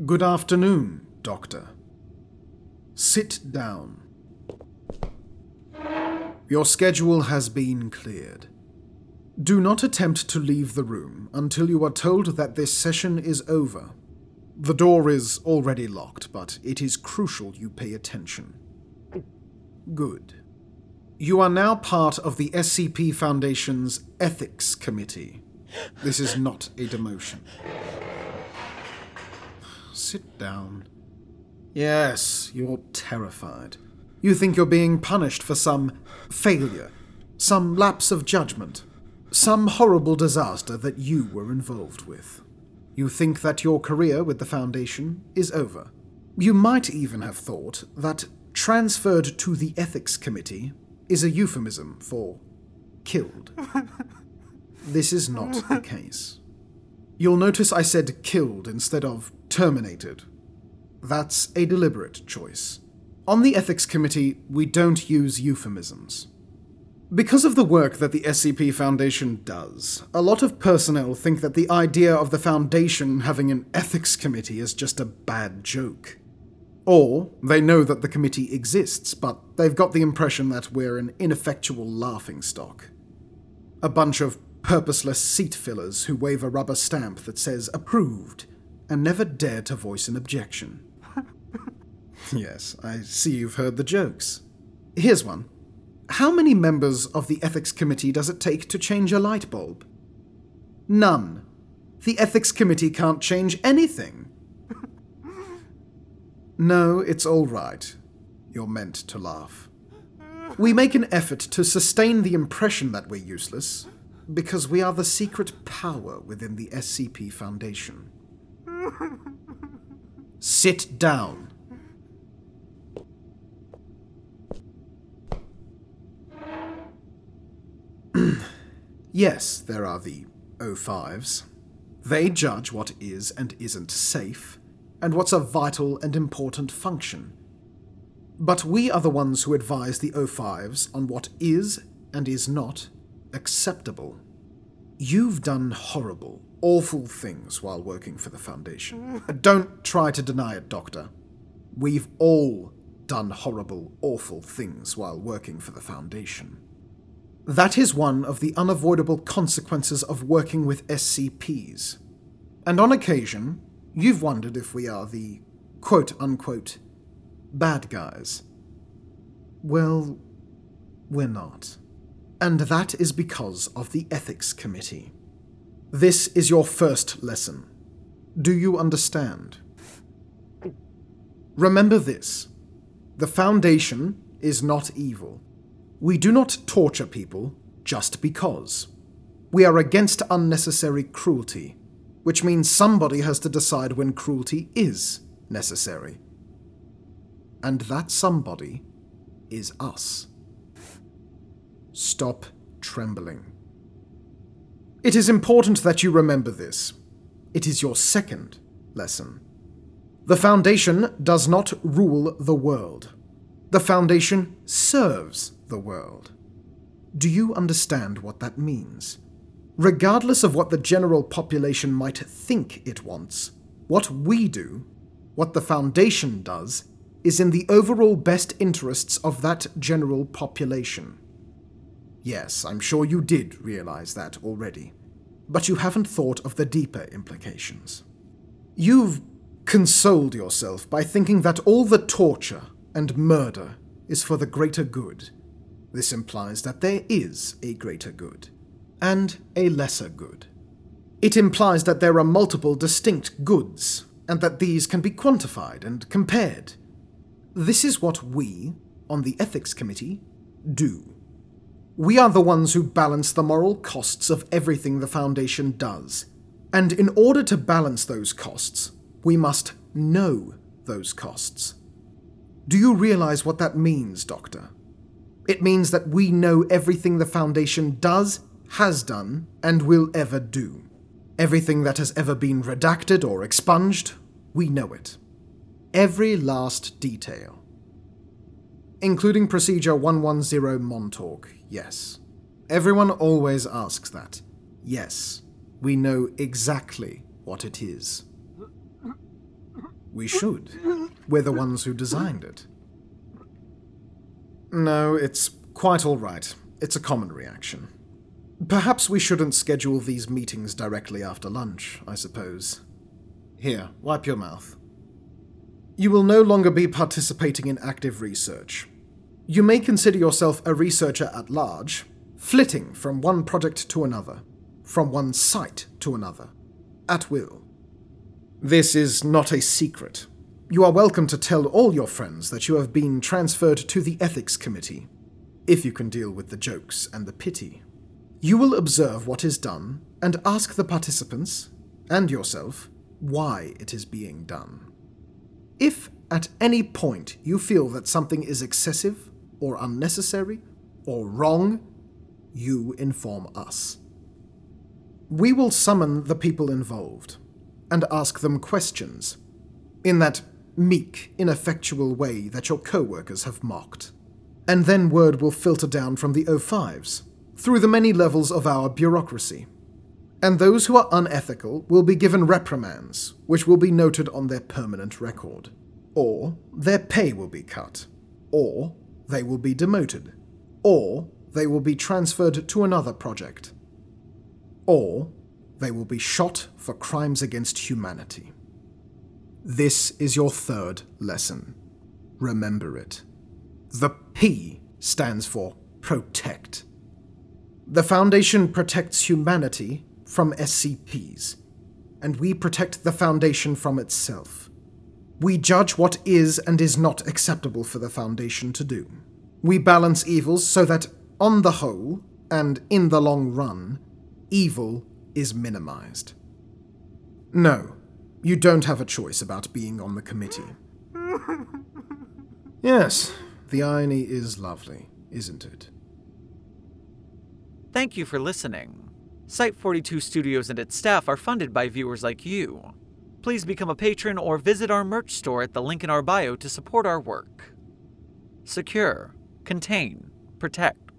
Good afternoon, Doctor. Sit down. Your schedule has been cleared. Do not attempt to leave the room until you are told that this session is over. The door is already locked, but it is crucial you pay attention. Good. You are now part of the SCP Foundation's Ethics Committee. This is not a demotion. Sit down. Yes, you're terrified. You think you're being punished for some failure, some lapse of judgment, some horrible disaster that you were involved with. You think that your career with the Foundation is over. You might even have thought that transferred to the Ethics Committee is a euphemism for killed. this is not the case. You'll notice I said killed instead of terminated. That's a deliberate choice. On the Ethics Committee, we don't use euphemisms. Because of the work that the SCP Foundation does, a lot of personnel think that the idea of the Foundation having an ethics committee is just a bad joke. Or they know that the committee exists, but they've got the impression that we're an ineffectual laughingstock. A bunch of purposeless seat fillers who wave a rubber stamp that says approved and never dare to voice an objection. yes, I see you've heard the jokes. Here's one. How many members of the ethics committee does it take to change a light bulb? None. The ethics committee can't change anything. no, it's all right. You're meant to laugh. We make an effort to sustain the impression that we're useless because we are the secret power within the SCP Foundation. Sit down. yes, there are the O5s. They judge what is and isn't safe, and what's a vital and important function. But we are the ones who advise the O5s on what is and is not acceptable. You've done horrible, awful things while working for the Foundation. Don't try to deny it, Doctor. We've all done horrible, awful things while working for the Foundation. That is one of the unavoidable consequences of working with SCPs. And on occasion, you've wondered if we are the quote unquote bad guys. Well, we're not. And that is because of the Ethics Committee. This is your first lesson. Do you understand? Remember this the Foundation is not evil. We do not torture people just because. We are against unnecessary cruelty, which means somebody has to decide when cruelty is necessary. And that somebody is us. Stop trembling. It is important that you remember this. It is your second lesson. The Foundation does not rule the world. The Foundation serves the world. Do you understand what that means? Regardless of what the general population might think it wants, what we do, what the Foundation does, is in the overall best interests of that general population. Yes, I'm sure you did realize that already, but you haven't thought of the deeper implications. You've consoled yourself by thinking that all the torture and murder is for the greater good this implies that there is a greater good and a lesser good. It implies that there are multiple distinct goods and that these can be quantified and compared. This is what we, on the Ethics Committee, do. We are the ones who balance the moral costs of everything the Foundation does. And in order to balance those costs, we must know those costs. Do you realize what that means, Doctor? It means that we know everything the Foundation does, has done, and will ever do. Everything that has ever been redacted or expunged, we know it. Every last detail. Including Procedure 110 Montauk, yes. Everyone always asks that. Yes, we know exactly what it is. We should. We're the ones who designed it. No, it's quite all right. It's a common reaction. Perhaps we shouldn't schedule these meetings directly after lunch, I suppose. Here, wipe your mouth. You will no longer be participating in active research. You may consider yourself a researcher at large, flitting from one project to another, from one site to another, at will. This is not a secret. You are welcome to tell all your friends that you have been transferred to the Ethics Committee, if you can deal with the jokes and the pity. You will observe what is done and ask the participants, and yourself, why it is being done. If at any point you feel that something is excessive, or unnecessary, or wrong, you inform us. We will summon the people involved and ask them questions in that meek, ineffectual way that your co workers have mocked. And then word will filter down from the O5s through the many levels of our bureaucracy. And those who are unethical will be given reprimands, which will be noted on their permanent record. Or their pay will be cut. Or they will be demoted. Or they will be transferred to another project. Or they will be shot for crimes against humanity. This is your third lesson. Remember it. The P stands for protect. The Foundation protects humanity from SCPs, and we protect the Foundation from itself. We judge what is and is not acceptable for the Foundation to do. We balance evils so that, on the whole, and in the long run, evil is minimized. No, you don't have a choice about being on the committee. yes, the irony is lovely, isn't it? Thank you for listening. Site 42 Studios and its staff are funded by viewers like you. Please become a patron or visit our merch store at the link in our bio to support our work. Secure, contain, protect.